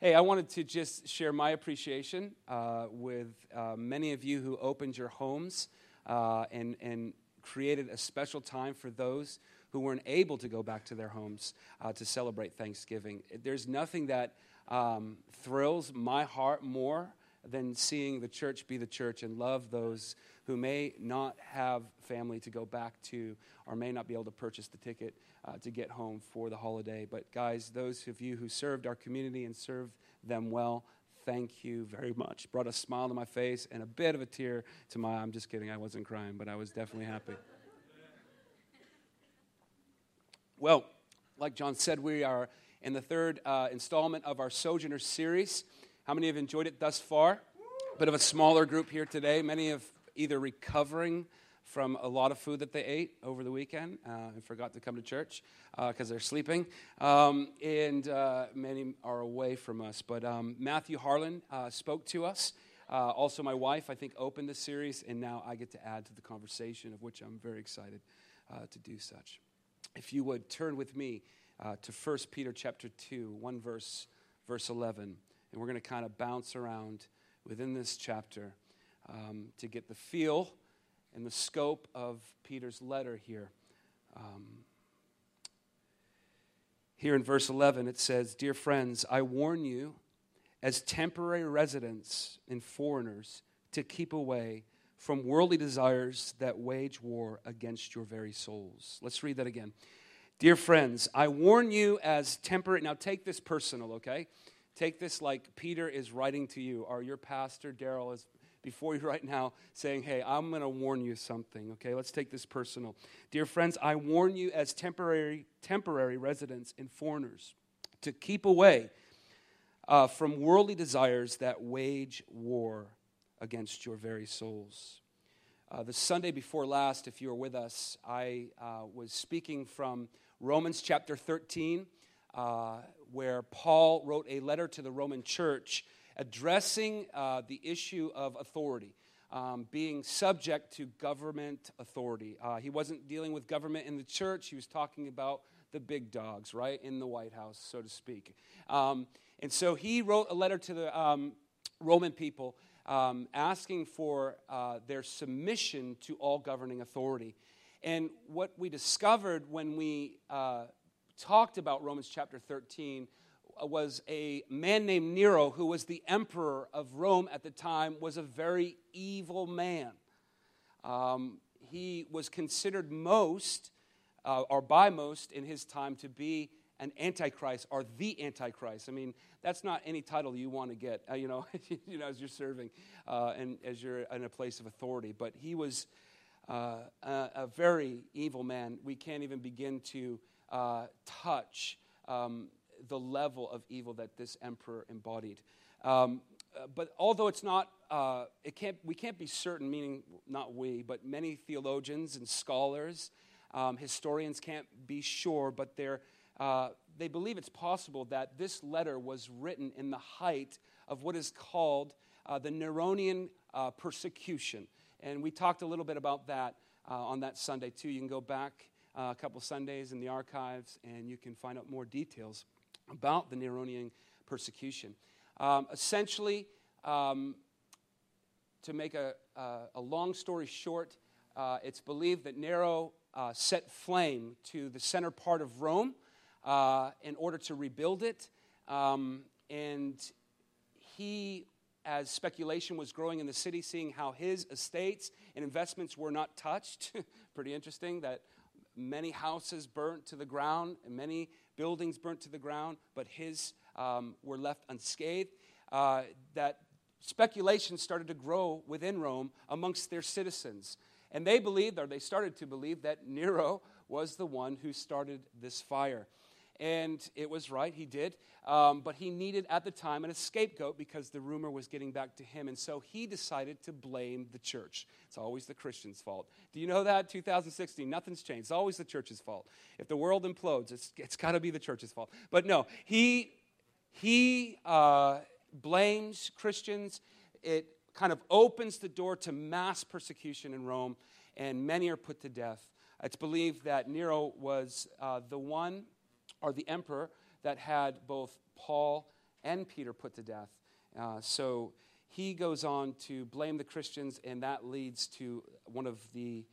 Hey, I wanted to just share my appreciation uh, with uh, many of you who opened your homes uh, and, and created a special time for those who weren't able to go back to their homes uh, to celebrate Thanksgiving. There's nothing that um, thrills my heart more than seeing the church be the church and love those who may not have family to go back to or may not be able to purchase the ticket uh, to get home for the holiday. But, guys, those of you who served our community and served them well, thank you very much. Brought a smile to my face and a bit of a tear to my I'm just kidding, I wasn't crying, but I was definitely happy. Well, like John said, we are in the third uh, installment of our Sojourner series. How many have enjoyed it thus far? Bit of a smaller group here today. Many have either recovering from a lot of food that they ate over the weekend uh, and forgot to come to church because uh, they're sleeping. Um, and uh, many are away from us. But um, Matthew Harlan uh, spoke to us. Uh, also, my wife, I think, opened the series, and now I get to add to the conversation, of which I'm very excited uh, to do such. If you would turn with me to 1 Peter chapter 2, 1 verse, verse 11, and we're going to kind of bounce around within this chapter um, to get the feel and the scope of Peter's letter here. Um, here in verse 11, it says, Dear friends, I warn you, as temporary residents and foreigners, to keep away from worldly desires that wage war against your very souls. Let's read that again. Dear friends, I warn you as temporary. Now take this personal, okay? Take this like Peter is writing to you, or your pastor, Daryl, is before you right now saying, Hey, I'm going to warn you something, okay? Let's take this personal. Dear friends, I warn you as temporary, temporary residents and foreigners to keep away uh, from worldly desires that wage war against your very souls. Uh, the Sunday before last, if you were with us, I uh, was speaking from Romans chapter 13, uh, where Paul wrote a letter to the Roman church addressing uh, the issue of authority. Um, being subject to government authority. Uh, he wasn't dealing with government in the church, he was talking about the big dogs, right, in the White House, so to speak. Um, and so he wrote a letter to the um, Roman people um, asking for uh, their submission to all governing authority. And what we discovered when we uh, talked about Romans chapter 13 was a man named Nero, who was the emperor of Rome at the time, was a very evil man. Um, he was considered most, uh, or by most in his time, to be an antichrist or the antichrist. I mean, that's not any title you want to get, uh, you know, you know, as you're serving uh, and as you're in a place of authority. But he was uh, a, a, very evil man. We can't even begin to uh, touch um, the level of evil that this emperor embodied. Um, uh, but although it's not, uh, it can't, we can't be certain, meaning not we, but many theologians and scholars, um, historians can't be sure, but they're, uh, they believe it's possible that this letter was written in the height of what is called uh, the Neronian uh, persecution. And we talked a little bit about that uh, on that Sunday, too. You can go back a couple Sundays in the archives and you can find out more details about the Neronian persecution. Um, essentially, um, to make a, uh, a, long story short, uh, it's believed that Nero uh, set flame to the center part of Rome uh, in order to rebuild it. Um, and he, as speculation was growing in the city, seeing how his estates and investments were not touched, pretty interesting that many houses burnt to the ground and many buildings burnt to the ground, but his um, were left unscathed. Uh, that speculation started to grow within Rome amongst their citizens. And they believed, or they started to believe, that Nero was the one who started this fire. And it was right, he did. Um, but he needed at the time an scapegoat because the rumor was getting back to him. And so he decided to blame the church. It's always the Christian's fault. Do you know that? 2016, nothing's changed. It's always the church's fault. If the world implodes, it's, it's got to be the church's fault. But no, he, he uh, blames Christians. It kind of opens the door to mass persecution in Rome, and many are put to death. It's believed that Nero was uh, the one, or the emperor, that had both Paul and Peter put to death. Uh, so he goes on to blame the Christians, and that leads to one of the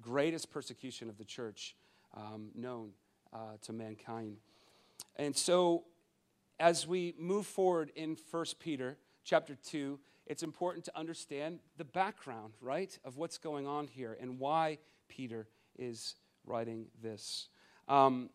greatest persecution of the church um, known uh, to mankind. And so, as we move forward in 1 Peter chapter 2, it's important to understand the background, right, of what's going on here and why Peter is writing this. Um,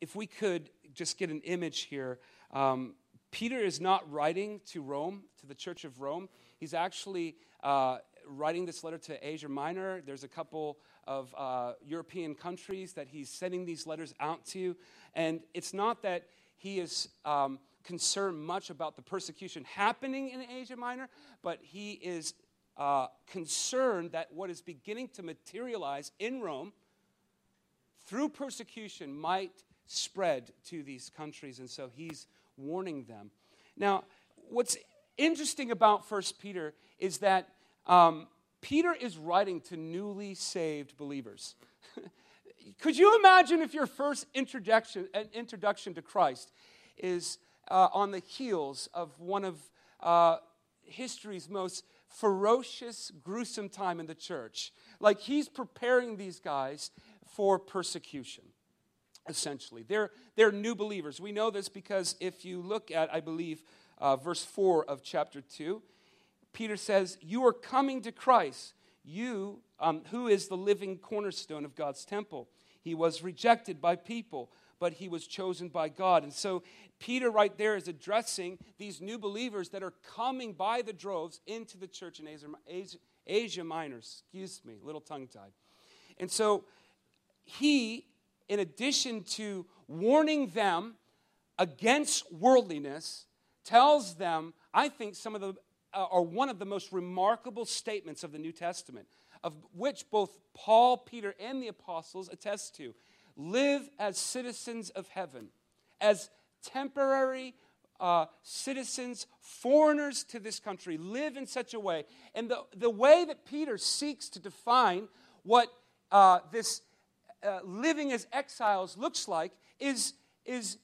if we could just get an image here, um, Peter is not writing to Rome, to the church of Rome. He's actually uh, writing this letter to Asia Minor. There's a couple of uh, European countries that he's sending these letters out to. And it's not that he is um, concerned much about the persecution happening in Asia Minor, but he is uh, concerned that what is beginning to materialize in Rome through persecution might spread to these countries. And so he's warning them. Now, what's interesting about First Peter is that um, Peter is writing to newly saved believers. Could you imagine if your first introduction, introduction to Christ is uh, on the heels of one of uh, history's most ferocious, gruesome time in the church? Like he's preparing these guys for persecution, essentially. They're, they're new believers. We know this because if you look at, I believe, uh, verse 4 of chapter 2, Peter says, You are coming to Christ, you um, who is the living cornerstone of God's temple. He was rejected by people, but he was chosen by God. And so Peter, right there, is addressing these new believers that are coming by the droves into the church in Asia, Asia, Asia Minor. Excuse me, little tongue tied. And so he, in addition to warning them against worldliness, tells them, I think, some of the uh, are one of the most remarkable statements of the New Testament, of which both Paul, Peter, and the apostles attest to. Live as citizens of heaven, as temporary uh, citizens, foreigners to this country. Live in such a way. And the, the way that Peter seeks to define what uh, this uh, living as exiles looks like is, is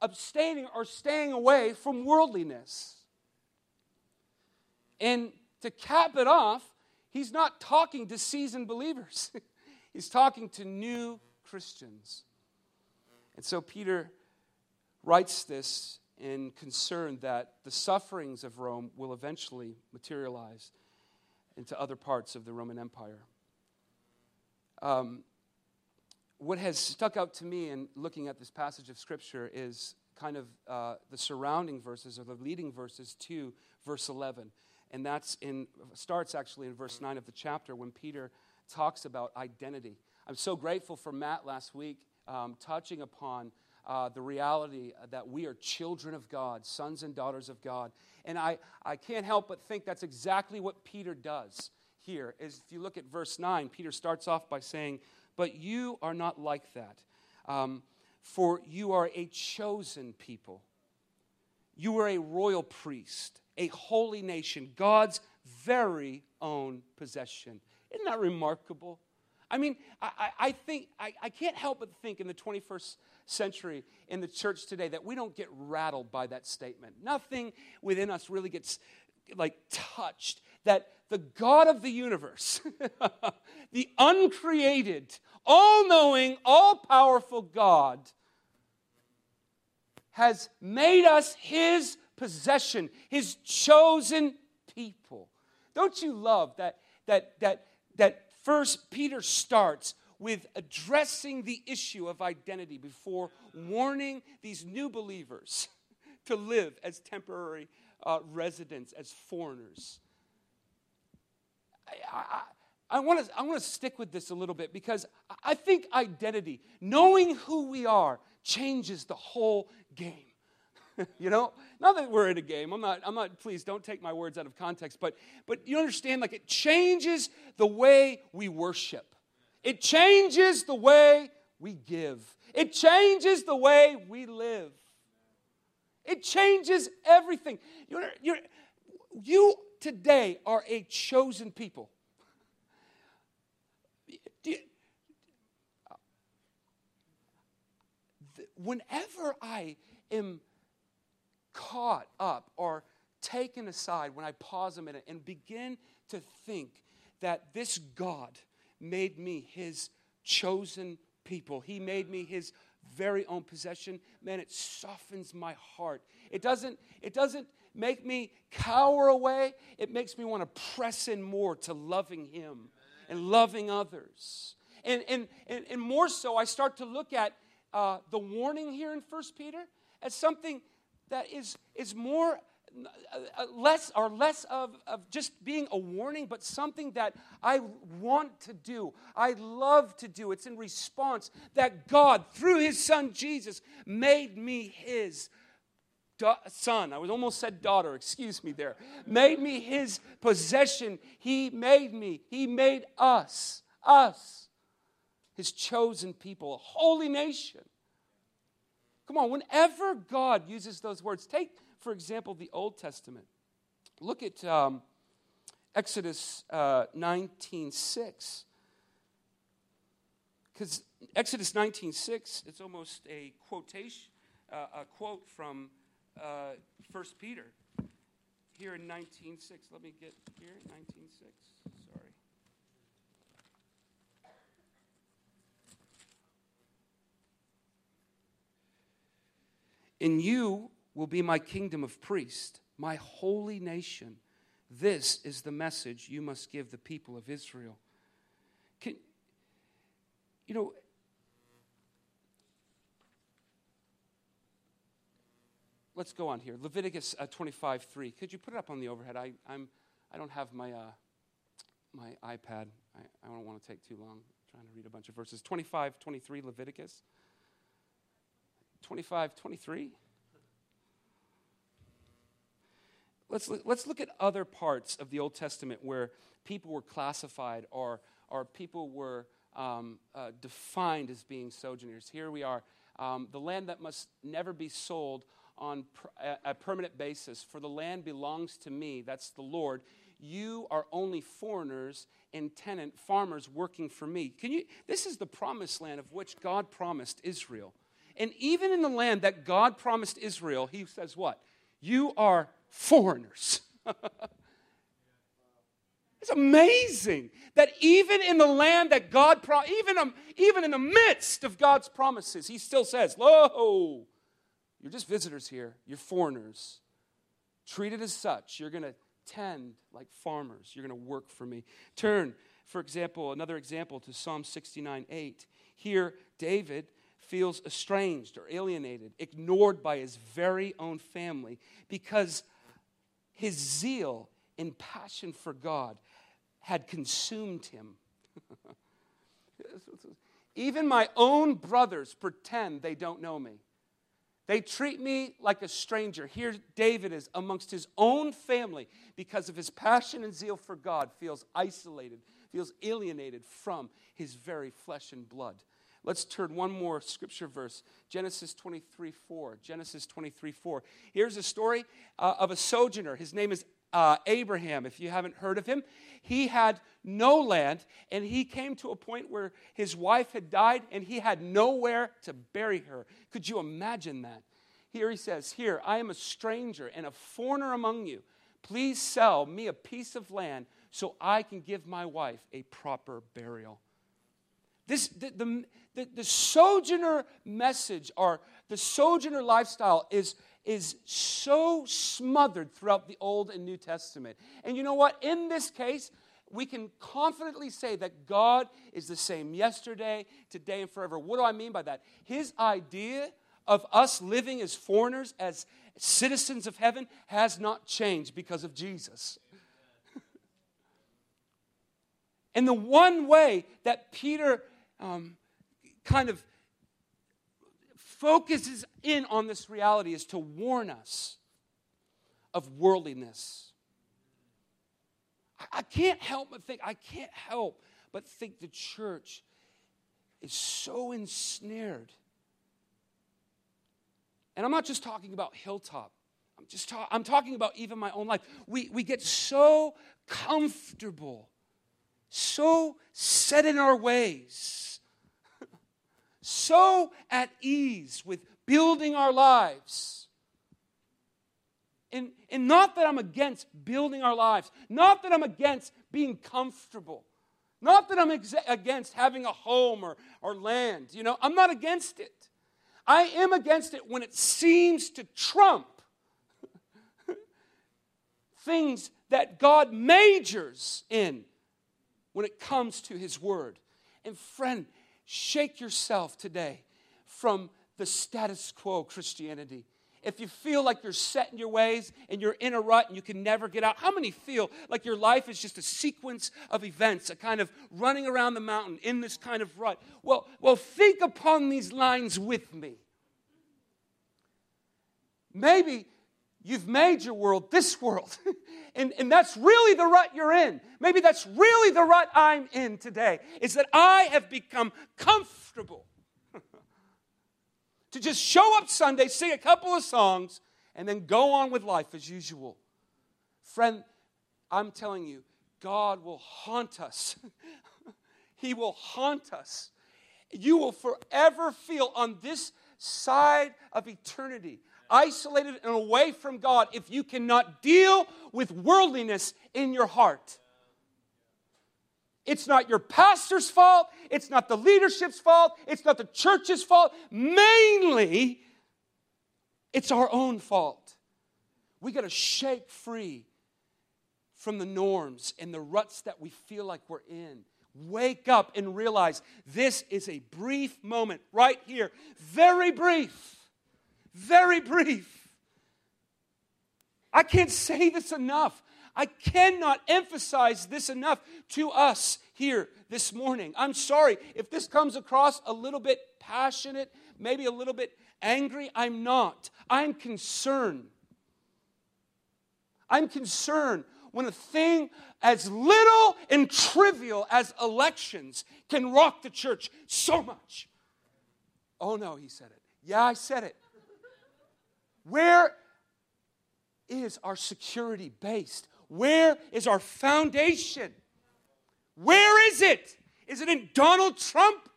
abstaining or staying away from worldliness. And to cap it off, he's not talking to seasoned believers, he's talking to new Christians. And so Peter writes this in concern that the sufferings of Rome will eventually materialize into other parts of the Roman Empire. Um, what has stuck out to me in looking at this passage of Scripture is kind of uh, the surrounding verses or the leading verses to verse 11 and that's in starts actually in verse 9 of the chapter when peter talks about identity. I'm so grateful for matt last week um, touching upon uh, the reality that we are children of god sons and daughters of god. And I, I can't help but think that's exactly what peter does here. Is if you look at verse 9 peter starts off by saying but you are not like that um, for you are a chosen people you are a royal priest a holy nation, God's very own possession. Isn't that remarkable? I mean, I, I think, I, I can't help but think in the 21st century in the church today that we don't get rattled by that statement. Nothing within us really gets like touched that the God of the universe, the uncreated, all knowing, all powerful God, has made us his possession, his chosen people. Don't you love that that that that first Peter starts with addressing the issue of identity before warning these new believers to live as temporary uh, residents, as foreigners. I, I, I want to I wanna stick with this a little bit because I think identity, knowing who we are, changes the whole game. you know? Not that we're in a game. I'm not i'm not please don't take my words out of context but but you understand like it changes the way we worship. It changes the way we give. It changes the way we live. It changes everything. You're, you're, you today are a chosen people. Whenever i am caught up or taken aside when I pause a minute and begin to think that this God made me his chosen people. He made me his very own possession. Man, it softens my heart. It doesn't, it doesn't make me cower away. It makes me want to press in more to loving him and loving others. And, and, and, and more so, I start to look at uh, the warning here in First Peter as something that is, is more Uh, uh, less or less of, of just being a warning, but something that I want to do. I love to do. It's in response that God, through his son Jesus, made me his son. I was almost said daughter, excuse me there. Made me his possession. He made me. He made us. Us. His chosen people, a holy nation. Come on, whenever God uses those words, take for example, the Old Testament. Look at um, Exodus uh, 19.6. Because Exodus 19.6, it's almost a quotation, uh, a quote from uh, 1 Peter. Here in 19.6, let me get here, 19.6, sorry. In you will be my kingdom of priests, my holy nation. This is the message you must give the people of Israel. Can, you know, let's go on here. Leviticus uh, 25 3. Could you put it up on the overhead? I, I'm, I don't have my, uh, my iPad. I, I don't want to take too long I'm trying to read a bunch of verses. 25 23, Leviticus. 25 23. Let's, let's look at other parts of the Old Testament where people were classified or, or people were um, uh, defined as being sojourners. Here we are. Um, the land that must never be sold on a permanent basis, for the land belongs to me, that's the Lord. You are only foreigners and tenant farmers working for me. Can you this is the promised land of which God promised Israel. And even in the land that God promised Israel, he says what? You are foreigners. it's amazing that even in the land that God, pro- even, um, even in the midst of God's promises, He still says, Lo, you're just visitors here, you're foreigners. Treated as such, you're going to tend like farmers, you're going to work for me. Turn, for example, another example to Psalm 69 8. Here, David feels estranged or alienated, ignored by his very own family because his zeal and passion for God had consumed him. Even my own brothers pretend they don't know me. They treat me like a stranger. Here, David is amongst his own family because of his passion and zeal for God, feels isolated, feels alienated from his very flesh and blood. Let's turn one more scripture verse Genesis 23 4. Genesis 23 4. Here's a story uh, of a sojourner. His name is uh, Abraham, if you haven't heard of him. He had no land, and he came to a point where his wife had died, and he had nowhere to bury her. Could you imagine that? Here he says, Here, I am a stranger and a foreigner among you. Please sell me a piece of land so I can give my wife a proper burial. This, the, the, the, the sojourner message or the sojourner lifestyle is, is so smothered throughout the Old and New Testament. And you know what? In this case, we can confidently say that God is the same yesterday, today, and forever. What do I mean by that? His idea of us living as foreigners, as citizens of heaven, has not changed because of Jesus. and the one way that Peter um, kind of focuses in on this reality is to warn us of worldliness. I, I can't help but think, I can't help but think the church is so ensnared. And I'm not just talking about Hilltop. I'm just ta- I'm talking about even my own life. We, we get so comfortable, so set in our ways. So at ease with building our lives. And, and not that I'm against building our lives, not that I'm against being comfortable, not that I'm ex- against having a home or, or land. You know, I'm not against it. I am against it when it seems to trump things that God majors in when it comes to His Word. And friend, shake yourself today from the status quo Christianity. If you feel like you're set in your ways and you're in a rut and you can never get out, how many feel like your life is just a sequence of events, a kind of running around the mountain in this kind of rut? Well, well think upon these lines with me. Maybe you've made your world this world, and, and that's really the rut you're in. Maybe that's really the rut I'm in today, is that I have become comfortable to just show up Sunday, sing a couple of songs, and then go on with life as usual. Friend, I'm telling you, God will haunt us. he will haunt us. You will forever feel on this side of eternity, isolated and away from God, if you cannot deal with worldliness in your heart. It's not your pastor's fault. It's not the leadership's fault. It's not the church's fault. Mainly, it's our own fault. We got to shake free from the norms and the ruts that we feel like we're in. Wake up and realize this is a brief moment right here. Very brief. Very brief. I can't say this enough. I cannot emphasize this enough to us here this morning. I'm sorry if this comes across a little bit passionate, maybe a little bit angry. I'm not. I'm concerned. I'm concerned when a thing as little and trivial as elections can rock the church so much. Oh no, he said it. Yeah, I said it. Where is our security based? Where is our foundation? Where is it? Is it in Donald Trump?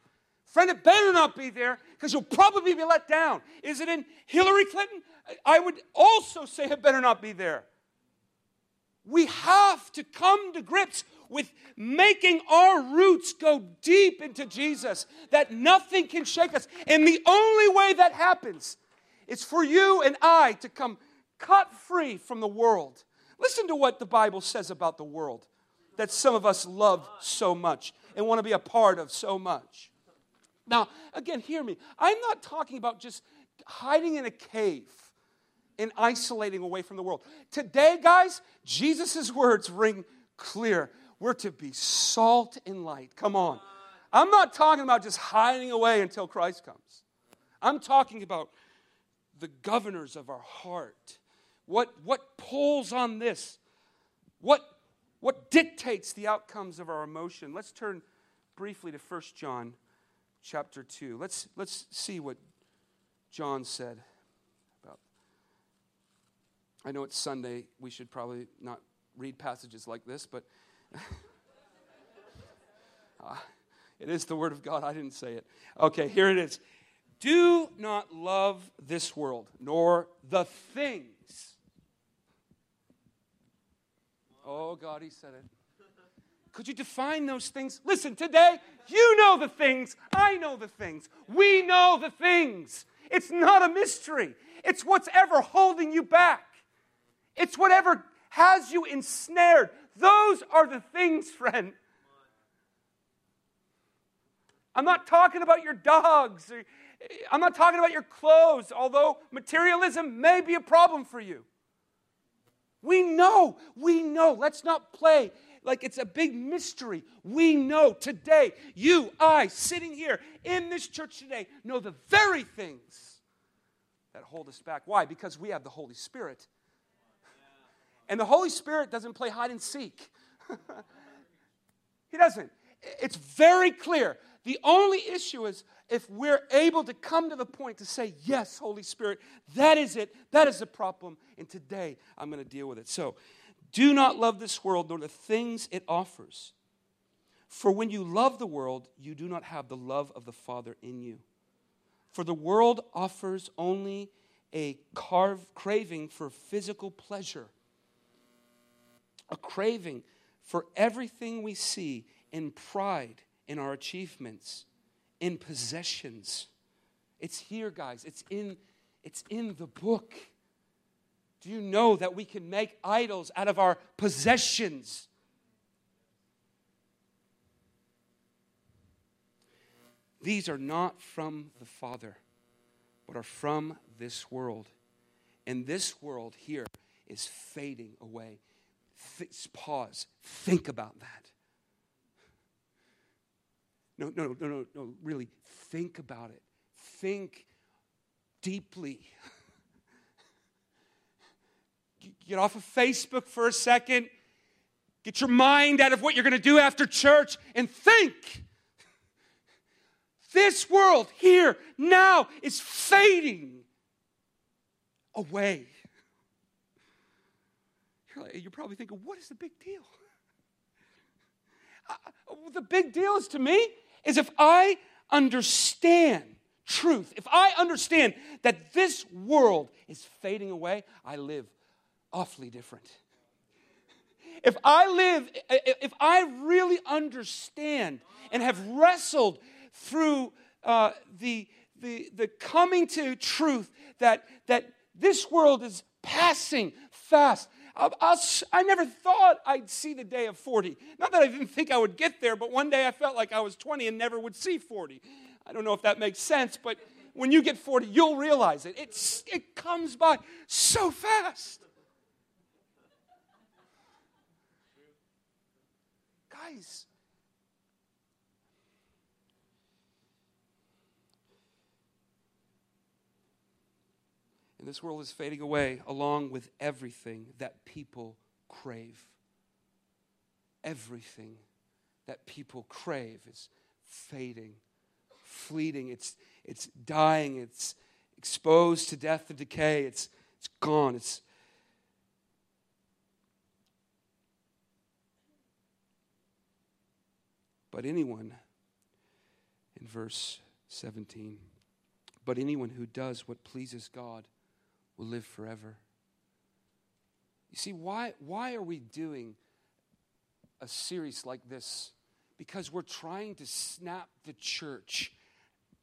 Friend, it better not be there because you'll probably be let down. Is it in Hillary Clinton? I would also say it better not be there. We have to come to grips with making our roots go deep into Jesus, that nothing can shake us. And the only way that happens is for you and I to come cut free from the world Listen to what the Bible says about the world that some of us love so much and want to be a part of so much. Now, again, hear me. I'm not talking about just hiding in a cave and isolating away from the world. Today, guys, Jesus' words ring clear. We're to be salt and light. Come on. I'm not talking about just hiding away until Christ comes. I'm talking about the governors of our heart what, what pulls on this? What, what dictates the outcomes of our emotion? Let's turn briefly to 1 John chapter 2. Let's, let's see what John said about. I know it's Sunday. We should probably not read passages like this, but uh, it is the Word of God. I didn't say it. Okay, here it is. Do not love this world, nor the things Oh, God, he said it. Could you define those things? Listen, today, you know the things. I know the things. We know the things. It's not a mystery. It's what's ever holding you back. It's whatever has you ensnared. Those are the things, friend. I'm not talking about your dogs. Or, I'm not talking about your clothes, although materialism may be a problem for you. We know, we know. Let's not play like it's a big mystery. We know today, you, I, sitting here in this church today, know the very things that hold us back. Why? Because we have the Holy Spirit. And the Holy Spirit doesn't play hide and seek. he doesn't. It's very clear. The only issue is if we're able to come to the point to say, Yes, Holy Spirit, that is it. That is the problem. And today I'm going to deal with it. So, do not love this world nor the things it offers. For when you love the world, you do not have the love of the Father in you. For the world offers only a carve, craving for physical pleasure, a craving for everything we see in pride in our achievements, in possessions. It's here, guys. It's in, it's in the book. Do you know that we can make idols out of our possessions? These are not from the Father, but are from this world. And this world here is fading away. Th- pause. Think about that. No, no, no, no, no, really, think about it. Think deeply. Get off of Facebook for a second. Get your mind out of what you're going to do after church and think. This world here now is fading away. You're, like, you're probably thinking, what is the big deal? Uh, the big deal is to me is if I understand truth, if I understand that this world is fading away, I live awfully different. If I live, if I really understand and have wrestled through uh, the, the, the coming to truth that, that this world is passing fast. I'll, i never thought I'd see the day of 40. Not that I didn't think I would get there, but one day I felt like I was 20 and never would see 40. I don't know if that makes sense, but when you get 40, you'll realize it. It's, it comes by so fast. Guys, And this world is fading away along with everything that people crave. Everything that people crave is fading, fleeting, it's, it's dying, it's exposed to death and decay, it's, it's gone. It's, but anyone, in verse 17, but anyone who does what pleases God will live forever. You see, why, why are we doing a series like this? Because we're trying to snap the church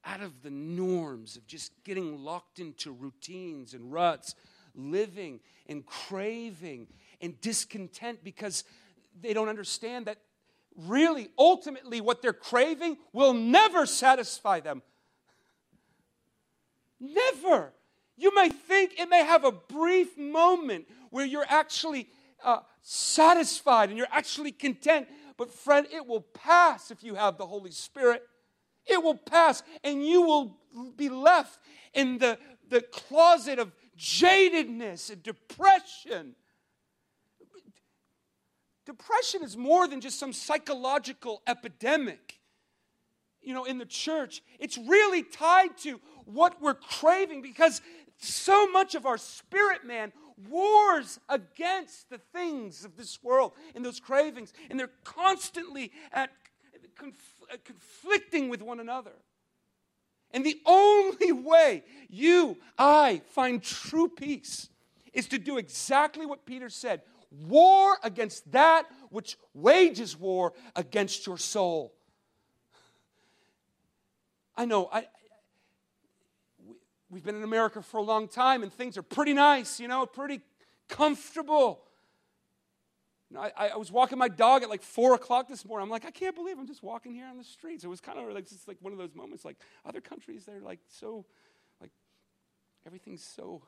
out of the norms of just getting locked into routines and ruts, living and craving and discontent because they don't understand that really, ultimately, what they're craving will never satisfy them. Never. You may think it may have a brief moment where you're actually uh, satisfied and you're actually content. But, friend, it will pass if you have the Holy Spirit. It will pass, and you will be left in the, the closet of jadedness and depression. Depression is more than just some psychological epidemic you know in the church it's really tied to what we're craving because so much of our spirit man wars against the things of this world and those cravings, and they're constantly at conf- uh, conflicting with one another. And the only way you, I, find true peace is to do exactly what Peter said war against that which wages war against your soul. I know, I, we've been in America for a long time and things are pretty nice, you know, pretty comfortable. I, I, was walking my dog at like four o'clock this morning. I'm like, I can't believe I'm just walking here on the streets. It was kind of like just like one of those moments. Like other countries, they're like so, like everything's so.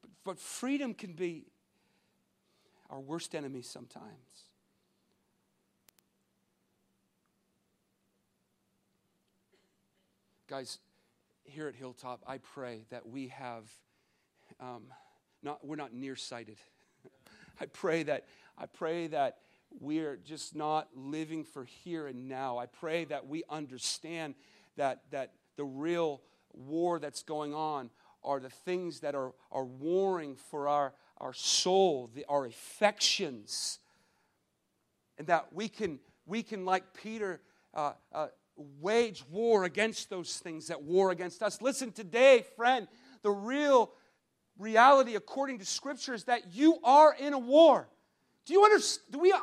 But, but freedom can be our worst enemy sometimes. Guys, here at Hilltop, I pray that we have, um, not, we're not nearsighted. I pray that, I pray that we're just not living for here and now. I pray that we understand that, that the real war that's going on are the things that are, are warring for our, our soul, the, our affections. And that we can, we can like Peter, uh, uh, wage war against those things that war against us. Listen, today, friend, the real reality according to Scripture is that you are in a war. Do you understand? Do we? I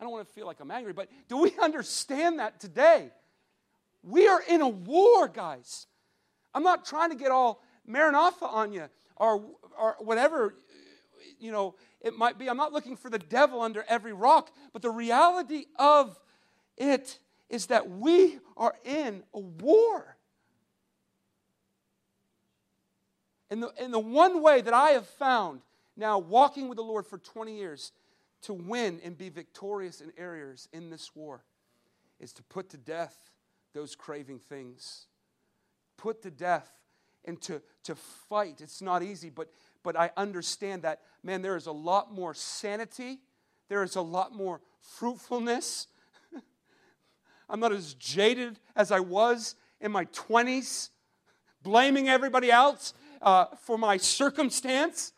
don't want to feel like I'm angry, but do we understand that today? We are in a war, guys. I'm not trying to get all Maranatha on you or, or whatever, you know, it might be. I'm not looking for the devil under every rock, but the reality of it is that we are in a war. And the, and the one way that I have found now, walking with the Lord for 20 years, to win and be victorious in areas in this war is to put to death those craving things. Put to death and to, to fight. It's not easy, but, but I understand that, man, there is a lot more sanity, there is a lot more fruitfulness. I'm not as jaded as I was in my 20s, blaming everybody else uh, for my circumstance.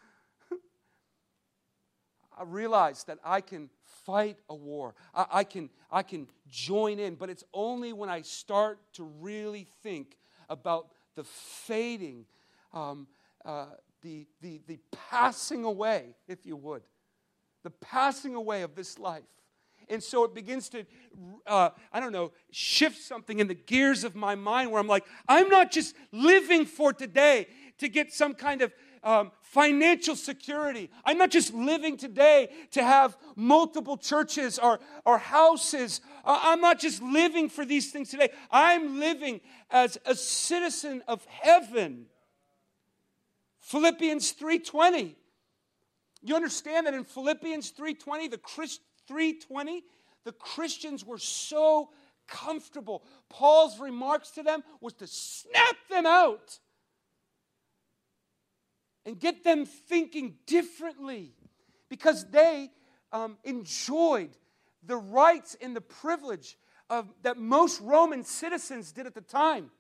I realize that I can fight a war. I, I, can, I can join in, but it's only when I start to really think about the fading, um, uh, the, the, the passing away, if you would, the passing away of this life. And so it begins to, uh, I don't know, shift something in the gears of my mind where I'm like, I'm not just living for today to get some kind of um, financial security. I'm not just living today to have multiple churches or, or houses. Uh, I'm not just living for these things today. I'm living as a citizen of heaven. Philippians 3:20. You understand that in Philippians 3:20, the Christ 3:20, the Christians were so comfortable. Paul's remarks to them was to snap them out and get them thinking differently because they um, enjoyed the rights and the privilege of, that most Roman citizens did at the time.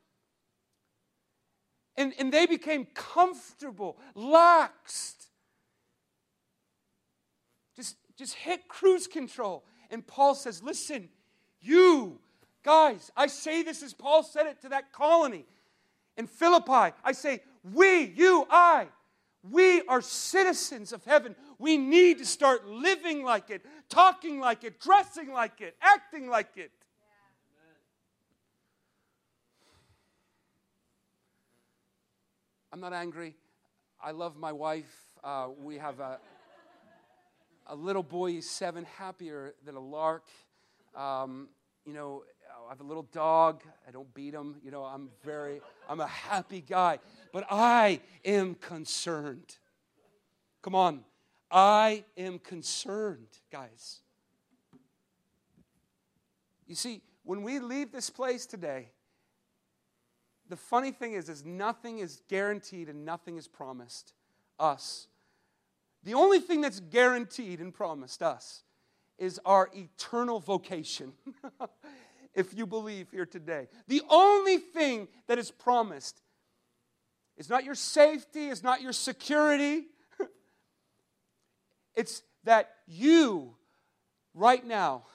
And, and they became comfortable, laxed. Just, hit cruise control. And Paul says, Listen, you guys, I say this as Paul said it to that colony in Philippi. I say, we, you, I, we are citizens of heaven. We need to start living like it, talking like it, dressing like it, acting like it. I'm not angry. I love my wife. Uh, we have a, a little boy, is seven, happier than a lark. Um, you know, I have a little dog. I don't beat him. You know, I'm very, I'm a happy guy. But I am concerned. Come on. I am concerned, guys. You see, when we leave this place today, the funny thing is, is nothing is guaranteed and nothing is promised us. The only thing that's guaranteed and promised us is our eternal vocation. if you believe here today. The only thing that is promised is not your safety, it's not your security. it's that you, right now,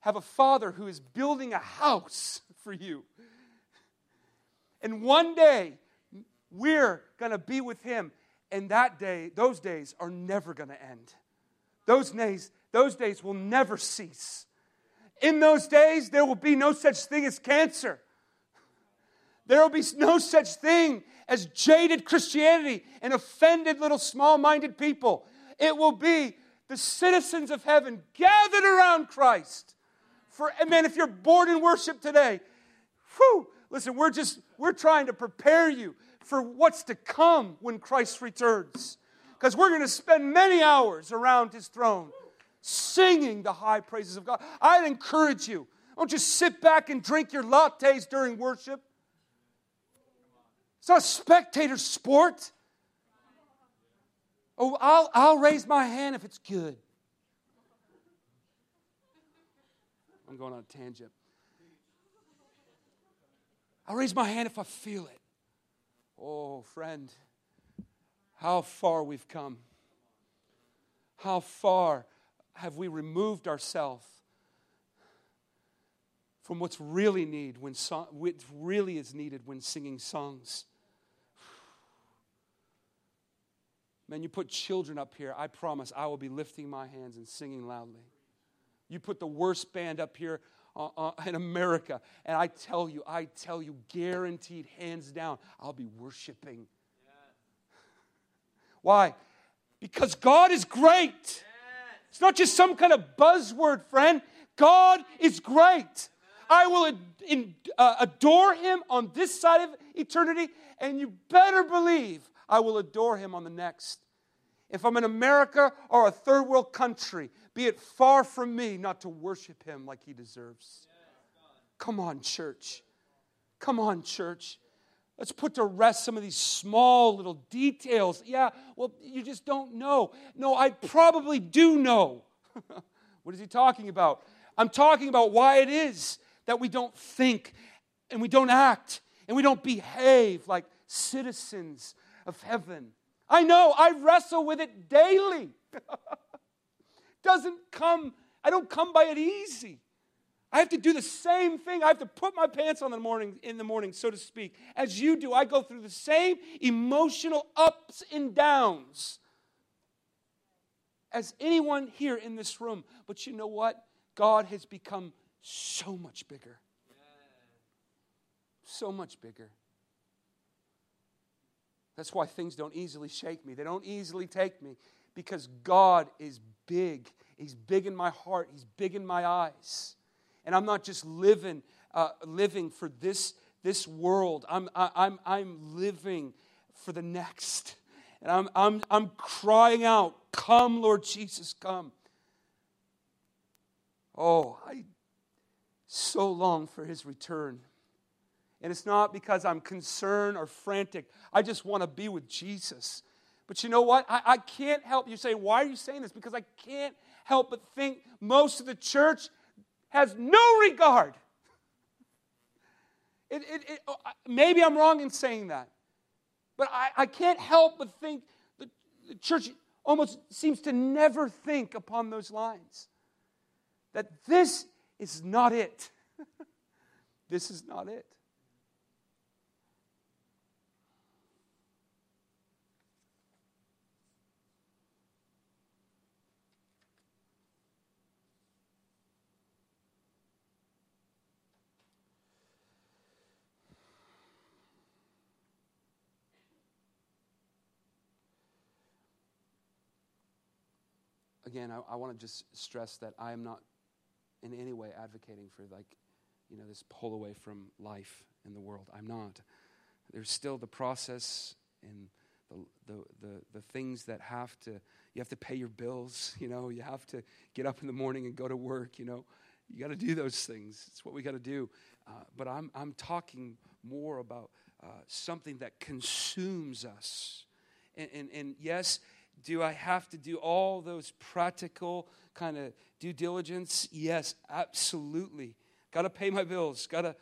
have a father who is building a house for you. And one day, we're going to be with him. And that day, those days are never going to end. Those days, those days will never cease. In those days, there will be no such thing as cancer. There will be no such thing as jaded Christianity and offended little small minded people. It will be the citizens of heaven gathered around Christ. For, man, if you're bored in worship today, whew, listen, we're just, we're trying to prepare you for what's to come when Christ returns. Because we're going to spend many hours around his throne singing the high praises of God. I'd encourage you. Don't just sit back and drink your lattes during worship. It's not a spectator sport. Oh, I'll, I'll raise my hand if it's good. I'm going on a tangent. I'll raise my hand if I feel it. Oh, friend, how far we've come. How far have we removed ourselves from what's really need when so- what really is needed when singing songs. Man, you put children up here, I promise I will be lifting my hands and singing loudly. You put the worst band up here uh, uh, in America, and I tell you, I tell you, guaranteed, hands down, I'll be worshiping. Why? Because God is great. It's not just some kind of buzzword, friend. God is great. I will uh, adore him on this side of eternity, and you better believe I will adore him on the next. If I'm in America or a third world country, be it far from me not to worship him like he deserves. Come on, church. Come on, church. Let's put to rest some of these small little details. Yeah, well, you just don't know. No, I probably do know. what is he talking about? I'm talking about why it is that we don't think and we don't act and we don't behave like citizens of heaven. I know, I wrestle with it daily. Doesn't come, I don't come by it easy. I have to do the same thing. I have to put my pants on in the morning, in the morning, so to speak, as you do. I go through the same emotional ups and downs as anyone here in this room. But you know what? God has become so much bigger. So much bigger. That's why things don't easily shake me. They don't easily take me because God is big. He's big in my heart, He's big in my eyes. And I'm not just living, uh, living for this, this world, I'm, I, I'm, I'm living for the next. And I'm, I'm, I'm crying out, Come, Lord Jesus, come. Oh, I so long for his return. And it's not because I'm concerned or frantic. I just want to be with Jesus. But you know what? I, I can't help you say, why are you saying this? Because I can't help but think most of the church has no regard. It, it, it, oh, maybe I'm wrong in saying that. But I, I can't help but think the, the church almost seems to never think upon those lines. That this is not it. this is not it. Again, I, I want to just stress that I am not in any way advocating for like, you know, this pull away from life in the world. I'm not. There's still the process and the, the, the, the things that have to, you have to pay your bills, you know, you have to get up in the morning and go to work, you know. You got to do those things. It's what we got to do. Uh, but I'm, I'm talking more about uh, something that consumes us. And, and, and yes, do I have to do all those practical kind of due diligence? Yes, absolutely. Got to pay my bills. Got to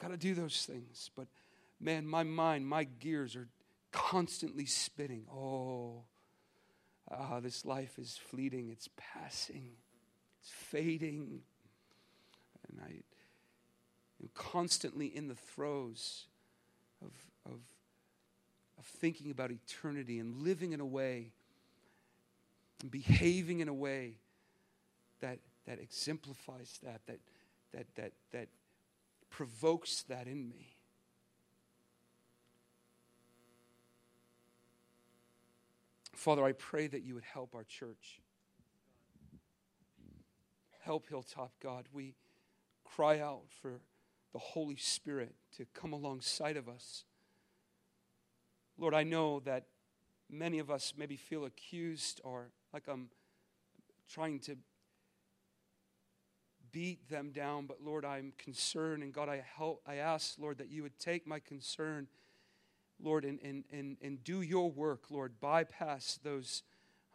got to do those things. But man, my mind, my gears are constantly spinning. Oh, ah, this life is fleeting. It's passing. It's fading. And I am constantly in the throes of, of of thinking about eternity and living in a way and behaving in a way that, that exemplifies that, that, that, that, that provokes that in me. Father, I pray that you would help our church. Help Hilltop, God. We cry out for the Holy Spirit to come alongside of us Lord, I know that many of us maybe feel accused or like I'm trying to beat them down, but Lord, I'm concerned. And God, I, help, I ask, Lord, that you would take my concern, Lord, and, and, and, and do your work, Lord. Bypass those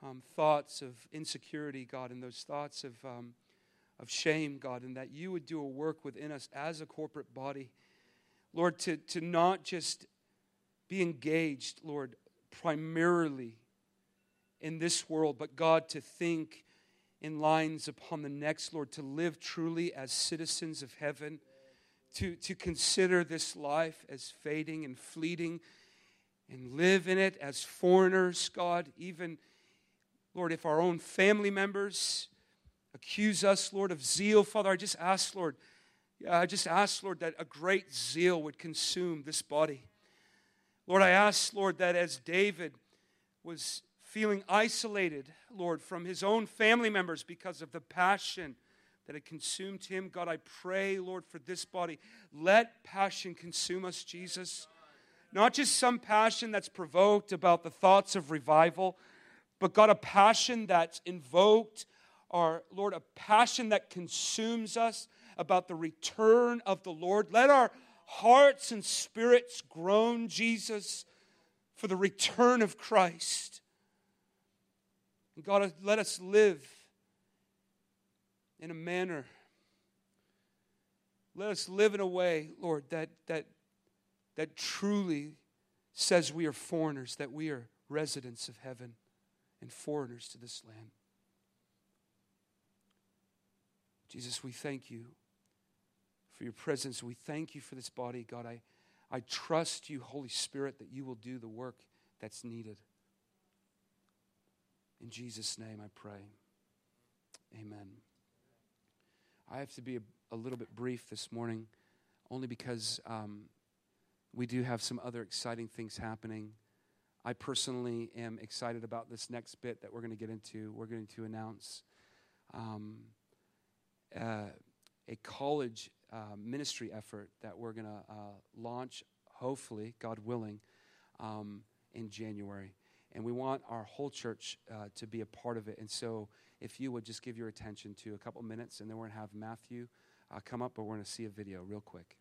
um, thoughts of insecurity, God, and those thoughts of, um, of shame, God, and that you would do a work within us as a corporate body. Lord, to, to not just be engaged, Lord, primarily in this world, but God, to think in lines upon the next, Lord, to live truly as citizens of heaven, to, to consider this life as fading and fleeting, and live in it as foreigners, God, even, Lord, if our own family members accuse us, Lord, of zeal, Father, I just ask, Lord, I just ask, Lord, that a great zeal would consume this body. Lord, I ask, Lord, that as David was feeling isolated, Lord, from his own family members because of the passion that had consumed him, God, I pray, Lord, for this body. Let passion consume us, Jesus. Not just some passion that's provoked about the thoughts of revival, but God, a passion that's invoked, or Lord, a passion that consumes us about the return of the Lord. Let our hearts and spirits groan, Jesus, for the return of Christ. And God, let us live in a manner. Let us live in a way, Lord, that, that, that truly says we are foreigners, that we are residents of heaven and foreigners to this land. Jesus, we thank you for your presence. We thank you for this body, God. I, I trust you, Holy Spirit, that you will do the work that's needed. In Jesus' name I pray. Amen. I have to be a, a little bit brief this morning, only because um, we do have some other exciting things happening. I personally am excited about this next bit that we're going to get into. We're going to announce um, uh, a college uh, ministry effort that we're going to uh, launch, hopefully, God willing, um, in January. And we want our whole church uh, to be a part of it. And so, if you would just give your attention to a couple minutes, and then we're going to have Matthew uh, come up, but we're going to see a video real quick.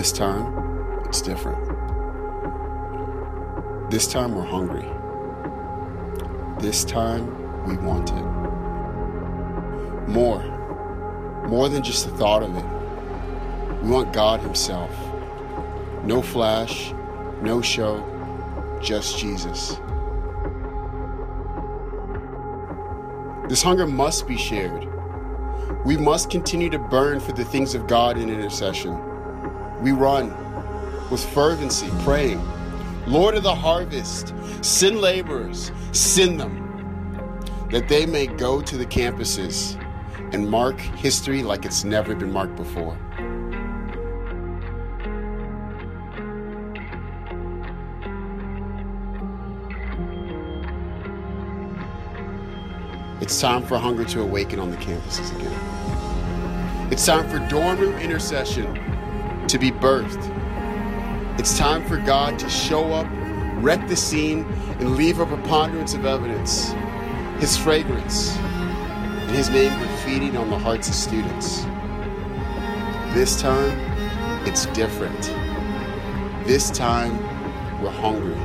This time, it's different. This time, we're hungry. This time, we want it. More. More than just the thought of it. We want God Himself. No flash, no show, just Jesus. This hunger must be shared. We must continue to burn for the things of God in intercession. We run with fervency, praying, Lord of the harvest, send laborers, send them, that they may go to the campuses and mark history like it's never been marked before. It's time for hunger to awaken on the campuses again. It's time for dorm room intercession to be birthed. It's time for God to show up, wreck the scene, and leave a preponderance of evidence, His fragrance, and His name graffitied on the hearts of students. This time, it's different. This time, we're hungry.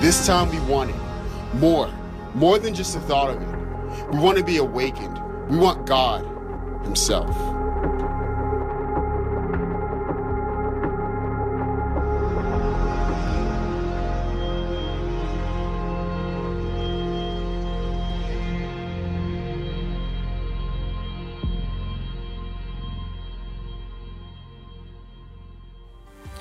This time, we want it. More. More than just the thought of it. We want to be awakened. We want God Himself.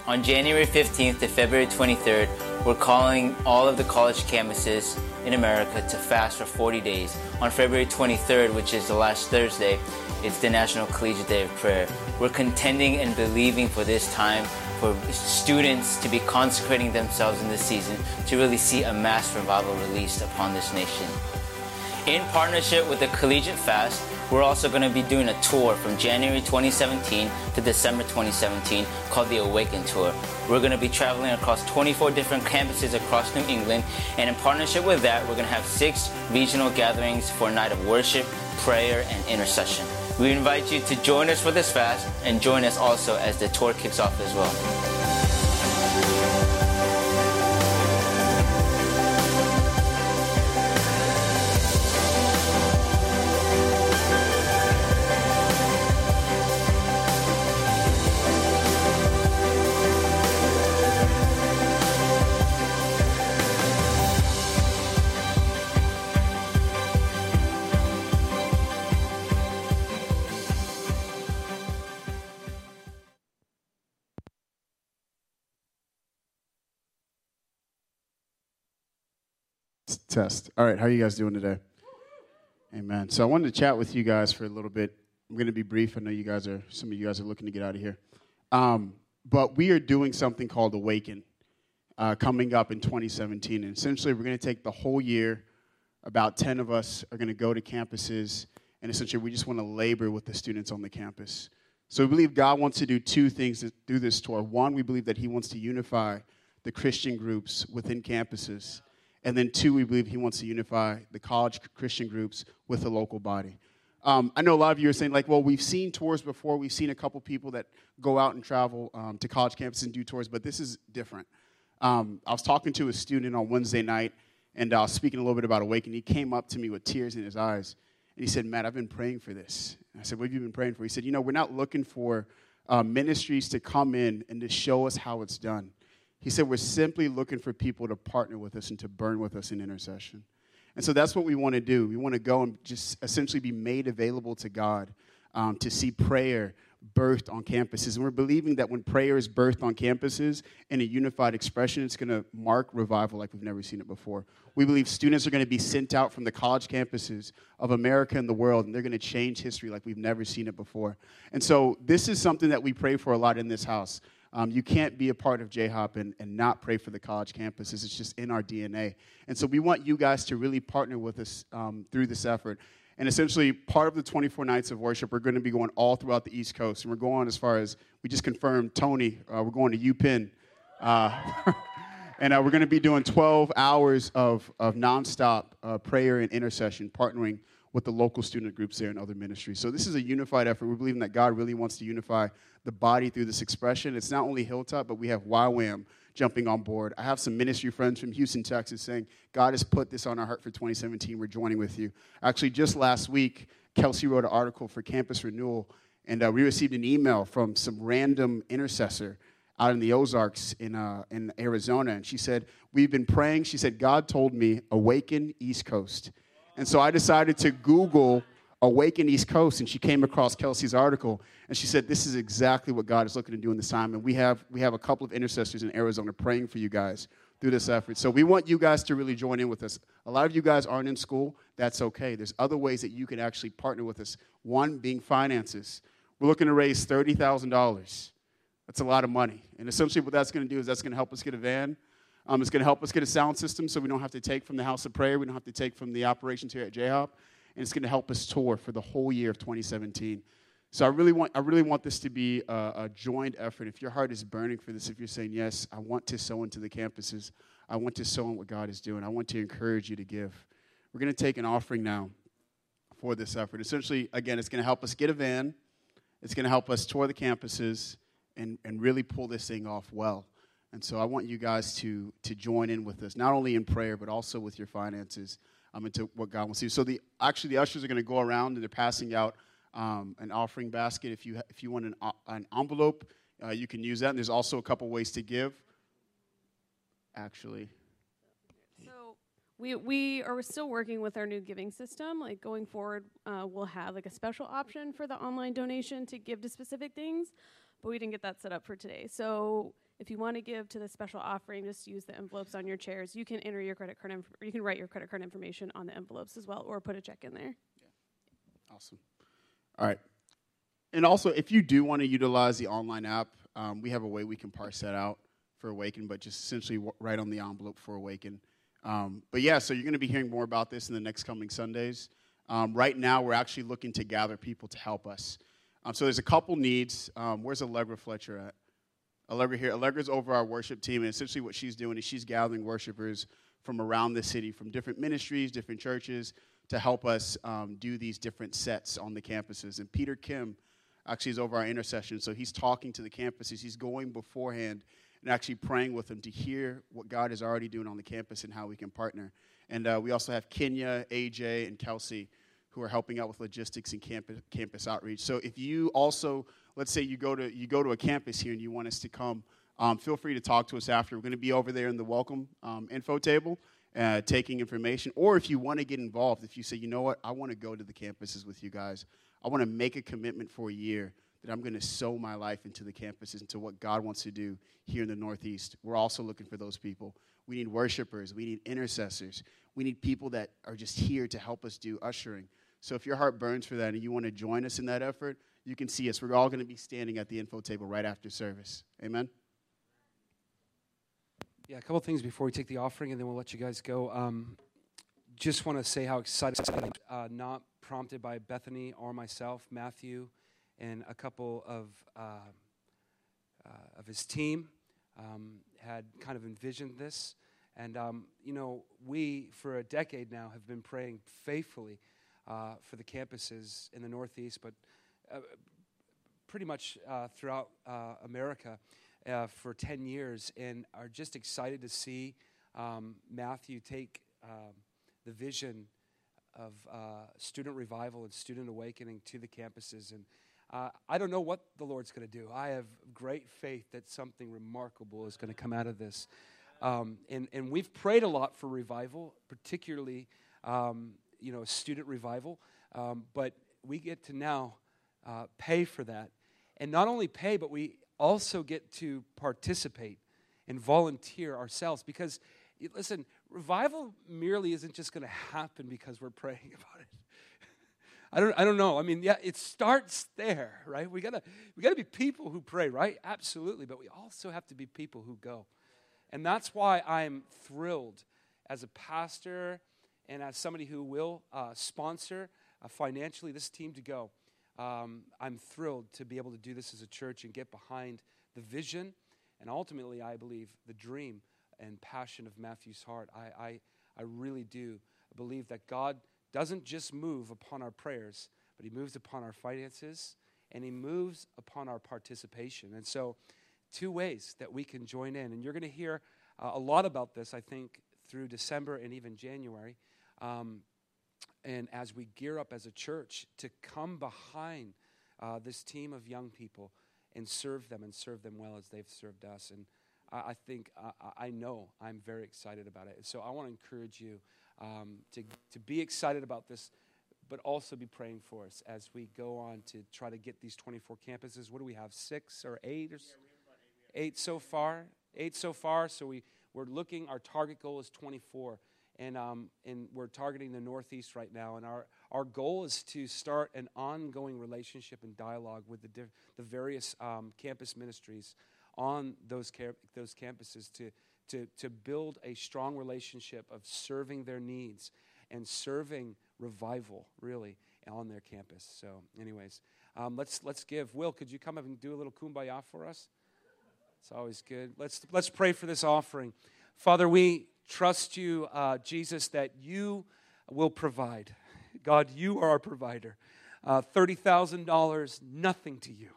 On January 15th to February 23rd, we're calling all of the college campuses in America to fast for 40 days. On February 23rd, which is the last Thursday, it's the National Collegiate Day of Prayer. We're contending and believing for this time for students to be consecrating themselves in this season to really see a mass revival released upon this nation. In partnership with the Collegiate Fast, we're also going to be doing a tour from January 2017 to December 2017 called the Awaken Tour. We're going to be traveling across 24 different campuses across New England, and in partnership with that, we're going to have six regional gatherings for a night of worship, prayer, and intercession. We invite you to join us for this fast and join us also as the tour kicks off as well. Test. All right, how are you guys doing today? Amen. So I wanted to chat with you guys for a little bit. I'm going to be brief. I know you guys are some of you guys are looking to get out of here. Um, but we are doing something called Awaken uh, coming up in 2017. And essentially, we're going to take the whole year. About 10 of us are going to go to campuses, and essentially, we just want to labor with the students on the campus. So we believe God wants to do two things through this tour. One, we believe that He wants to unify the Christian groups within campuses. And then, two, we believe he wants to unify the college Christian groups with the local body. Um, I know a lot of you are saying, like, well, we've seen tours before. We've seen a couple people that go out and travel um, to college campuses and do tours, but this is different. Um, I was talking to a student on Wednesday night, and I was speaking a little bit about awakening. He came up to me with tears in his eyes, and he said, Matt, I've been praying for this. I said, What have you been praying for? He said, You know, we're not looking for uh, ministries to come in and to show us how it's done. He said, We're simply looking for people to partner with us and to burn with us in intercession. And so that's what we want to do. We want to go and just essentially be made available to God um, to see prayer birthed on campuses. And we're believing that when prayer is birthed on campuses in a unified expression, it's going to mark revival like we've never seen it before. We believe students are going to be sent out from the college campuses of America and the world, and they're going to change history like we've never seen it before. And so this is something that we pray for a lot in this house. Um, you can't be a part of JHOP and, and not pray for the college campuses. It's just in our DNA. And so we want you guys to really partner with us um, through this effort. And essentially, part of the 24 nights of worship, we're going to be going all throughout the East Coast. And we're going as far as we just confirmed Tony, uh, we're going to UPenn. Uh, and uh, we're going to be doing 12 hours of, of nonstop uh, prayer and intercession, partnering with the local student groups there and other ministries. So this is a unified effort. We're believing that God really wants to unify the body through this expression. It's not only Hilltop, but we have YWAM jumping on board. I have some ministry friends from Houston, Texas saying, God has put this on our heart for 2017. We're joining with you. Actually, just last week, Kelsey wrote an article for Campus Renewal, and uh, we received an email from some random intercessor out in the Ozarks in, uh, in Arizona. And she said, We've been praying. She said, God told me, awaken East Coast. And so I decided to Google Awaken East Coast, and she came across Kelsey's article, and she said, "This is exactly what God is looking to do in this time." And we have we have a couple of intercessors in Arizona praying for you guys through this effort. So we want you guys to really join in with us. A lot of you guys aren't in school. That's okay. There's other ways that you can actually partner with us. One being finances. We're looking to raise thirty thousand dollars. That's a lot of money, and essentially what that's going to do is that's going to help us get a van um, it's going to help us get a sound system so we don't have to take from the house of prayer. We don't have to take from the operations here at JHOP. And it's going to help us tour for the whole year of 2017. So I really want, I really want this to be a, a joint effort. If your heart is burning for this, if you're saying, yes, I want to sow into the campuses, I want to sow in what God is doing, I want to encourage you to give. We're going to take an offering now for this effort. Essentially, again, it's going to help us get a van. It's going to help us tour the campuses and, and really pull this thing off well. And so I want you guys to, to join in with us, not only in prayer, but also with your finances um, into what God wants to do. So the, actually, the ushers are going to go around and they're passing out um, an offering basket. If you, if you want an, uh, an envelope, uh, you can use that. And there's also a couple ways to give, actually. So we, we are still working with our new giving system. Like going forward, uh, we'll have like a special option for the online donation to give to specific things, but we didn't get that set up for today. So if you want to give to the special offering, just use the envelopes on your chairs. You can enter your credit card, inf- you can write your credit card information on the envelopes as well, or put a check in there. Awesome. All right. And also, if you do want to utilize the online app, um, we have a way we can parse that out for Awaken, but just essentially w- write on the envelope for Awaken. Um, but yeah, so you're going to be hearing more about this in the next coming Sundays. Um, right now, we're actually looking to gather people to help us. Um, so there's a couple needs. Um, where's Allegra Fletcher at? Allegra here. Allegra's over our worship team, and essentially what she's doing is she's gathering worshipers from around the city, from different ministries, different churches, to help us um, do these different sets on the campuses. And Peter Kim actually is over our intercession, so he's talking to the campuses. He's going beforehand and actually praying with them to hear what God is already doing on the campus and how we can partner. And uh, we also have Kenya, AJ, and Kelsey who are helping out with logistics and campus, campus outreach. So if you also, let's say you go to you go to a campus here and you want us to come, um, feel free to talk to us after. We're going to be over there in the welcome um, info table. Uh, taking information, or if you want to get involved, if you say, you know what, I want to go to the campuses with you guys, I want to make a commitment for a year that I'm going to sow my life into the campuses, into what God wants to do here in the Northeast. We're also looking for those people. We need worshipers, we need intercessors, we need people that are just here to help us do ushering. So if your heart burns for that and you want to join us in that effort, you can see us. We're all going to be standing at the info table right after service. Amen. Yeah, a couple things before we take the offering, and then we'll let you guys go. Um, just want to say how excited, i uh, not prompted by Bethany or myself, Matthew, and a couple of uh, uh, of his team um, had kind of envisioned this. And um, you know, we for a decade now have been praying faithfully uh, for the campuses in the Northeast, but pretty much uh, throughout America uh, for 10 years and are just excited to see um, Matthew take um, the vision of uh, student revival and student awakening to the campuses. And uh, I don't know what the Lord's going to do. I have great faith that something remarkable is going to come out of this. Um, and, and we've prayed a lot for revival, particularly, um, you know, student revival. Um, but we get to now uh, pay for that. And not only pay, but we also get to participate and volunteer ourselves because listen revival merely isn't just going to happen because we're praying about it I don't, I don't know. I mean, yeah, it starts there, right? We gotta, we gotta be people who pray, right? Absolutely. But we also have to be people who go. And that's why I'm thrilled as a pastor and as somebody who will uh, sponsor uh, financially this team to go um, I'm thrilled to be able to do this as a church and get behind the vision and ultimately, I believe, the dream and passion of Matthew's heart. I, I, I really do believe that God doesn't just move upon our prayers, but He moves upon our finances and He moves upon our participation. And so, two ways that we can join in. And you're going to hear uh, a lot about this, I think, through December and even January. Um, and as we gear up as a church to come behind uh, this team of young people and serve them and serve them well as they've served us. And I, I think, I, I know I'm very excited about it. So I want to encourage you um, to, to be excited about this, but also be praying for us as we go on to try to get these 24 campuses. What do we have, six or eight? Or yeah, eight. eight so far? Eight so far. So we, we're looking, our target goal is 24 and, um, and we're targeting the Northeast right now. And our, our goal is to start an ongoing relationship and dialogue with the, diff- the various um, campus ministries on those, car- those campuses to, to, to build a strong relationship of serving their needs and serving revival, really, on their campus. So, anyways, um, let's, let's give. Will, could you come up and do a little kumbaya for us? It's always good. Let's, let's pray for this offering. Father, we trust you, uh, Jesus, that you will provide. God, you are our provider. Uh, $30,000, nothing to you.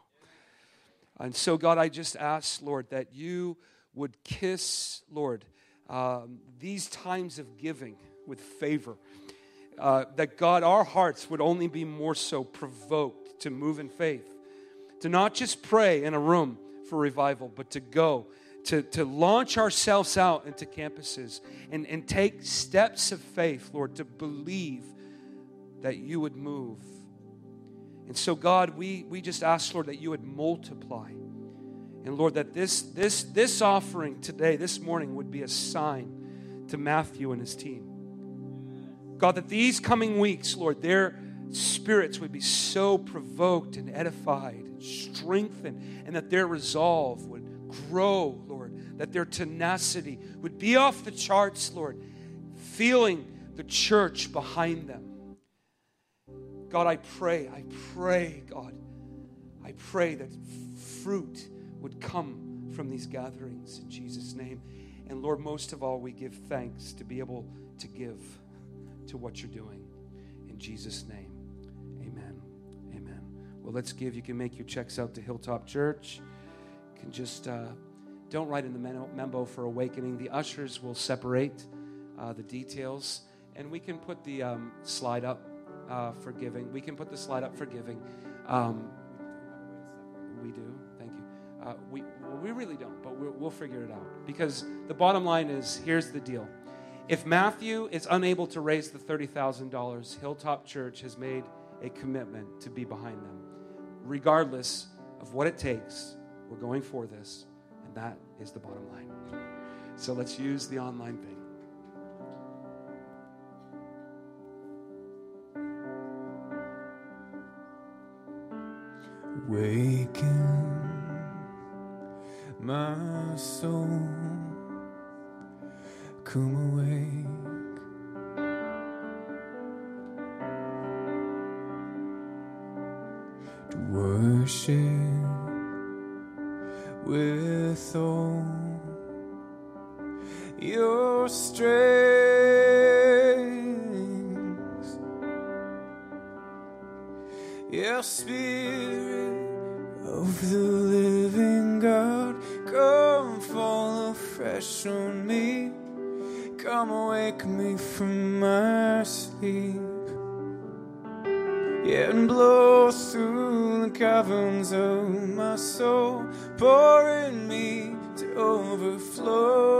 And so, God, I just ask, Lord, that you would kiss, Lord, um, these times of giving with favor. Uh, that, God, our hearts would only be more so provoked to move in faith, to not just pray in a room for revival, but to go to, to launch ourselves out into campuses and, and take steps of faith, Lord, to believe that you would move. And so, God, we, we just ask, Lord, that you would multiply And Lord, that this, this, this offering today, this morning, would be a sign to Matthew and his team. God, that these coming weeks, Lord, their spirits would be so provoked and edified and strengthened, and that their resolve would grow, Lord, that their tenacity would be off the charts, Lord, feeling the church behind them. God, I pray, I pray, God, I pray that fruit would come from these gatherings in Jesus' name. And Lord, most of all, we give thanks to be able to give to what you're doing. In Jesus' name, amen. Amen. Well, let's give. You can make your checks out to Hilltop Church. Just, uh, don't write in the memo for awakening. The ushers will separate uh, the details. And we can put the um, slide up uh, for giving. We can put the slide up for giving. Um, we do. Thank you uh, we, well, we really don't, but we will figure it out. Because the bottom line is here's the deal. If Matthew is unable to raise the $30,000, Hilltop Church has made a commitment to be behind them. Regardless of what it takes, we're going for this, and that is the bottom line. So let's use the online thing. Waking my soul come awake to worship spirit of the living God Come fall afresh on me. Come wake me from my sleep. Yeah, and blow through the caverns of my soul, pouring me to overflow.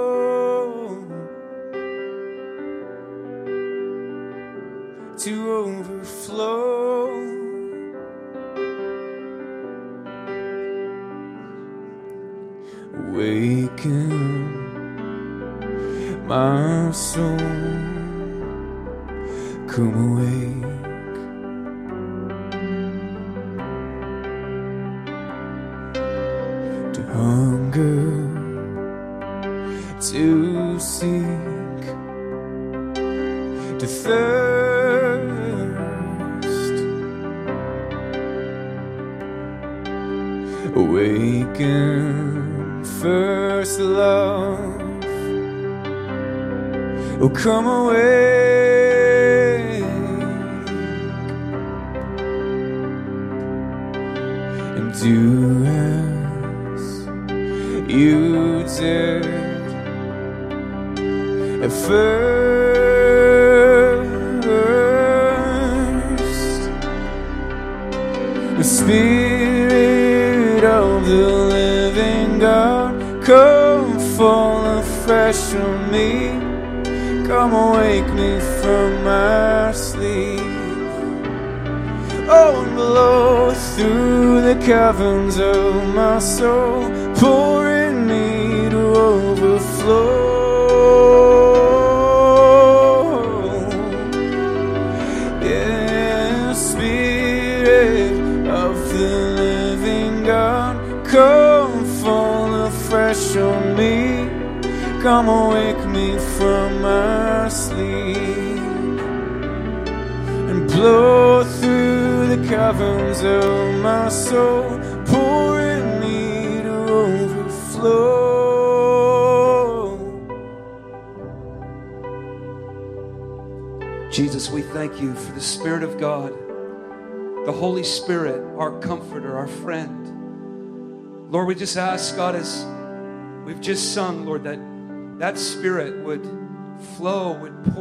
Awaken first love. Oh, come away and do as you did at first. The living God. Come fall afresh on me. Come awake me from my sleep. Oh, and blow through the caverns of my soul, pour in me to overflow. Come awake me from my sleep and blow through the caverns of my soul, pour in me to overflow. Jesus, we thank you for the Spirit of God, the Holy Spirit, our comforter, our friend. Lord, we just ask, God, as we've just sung, Lord, that that Spirit would flow, would pour.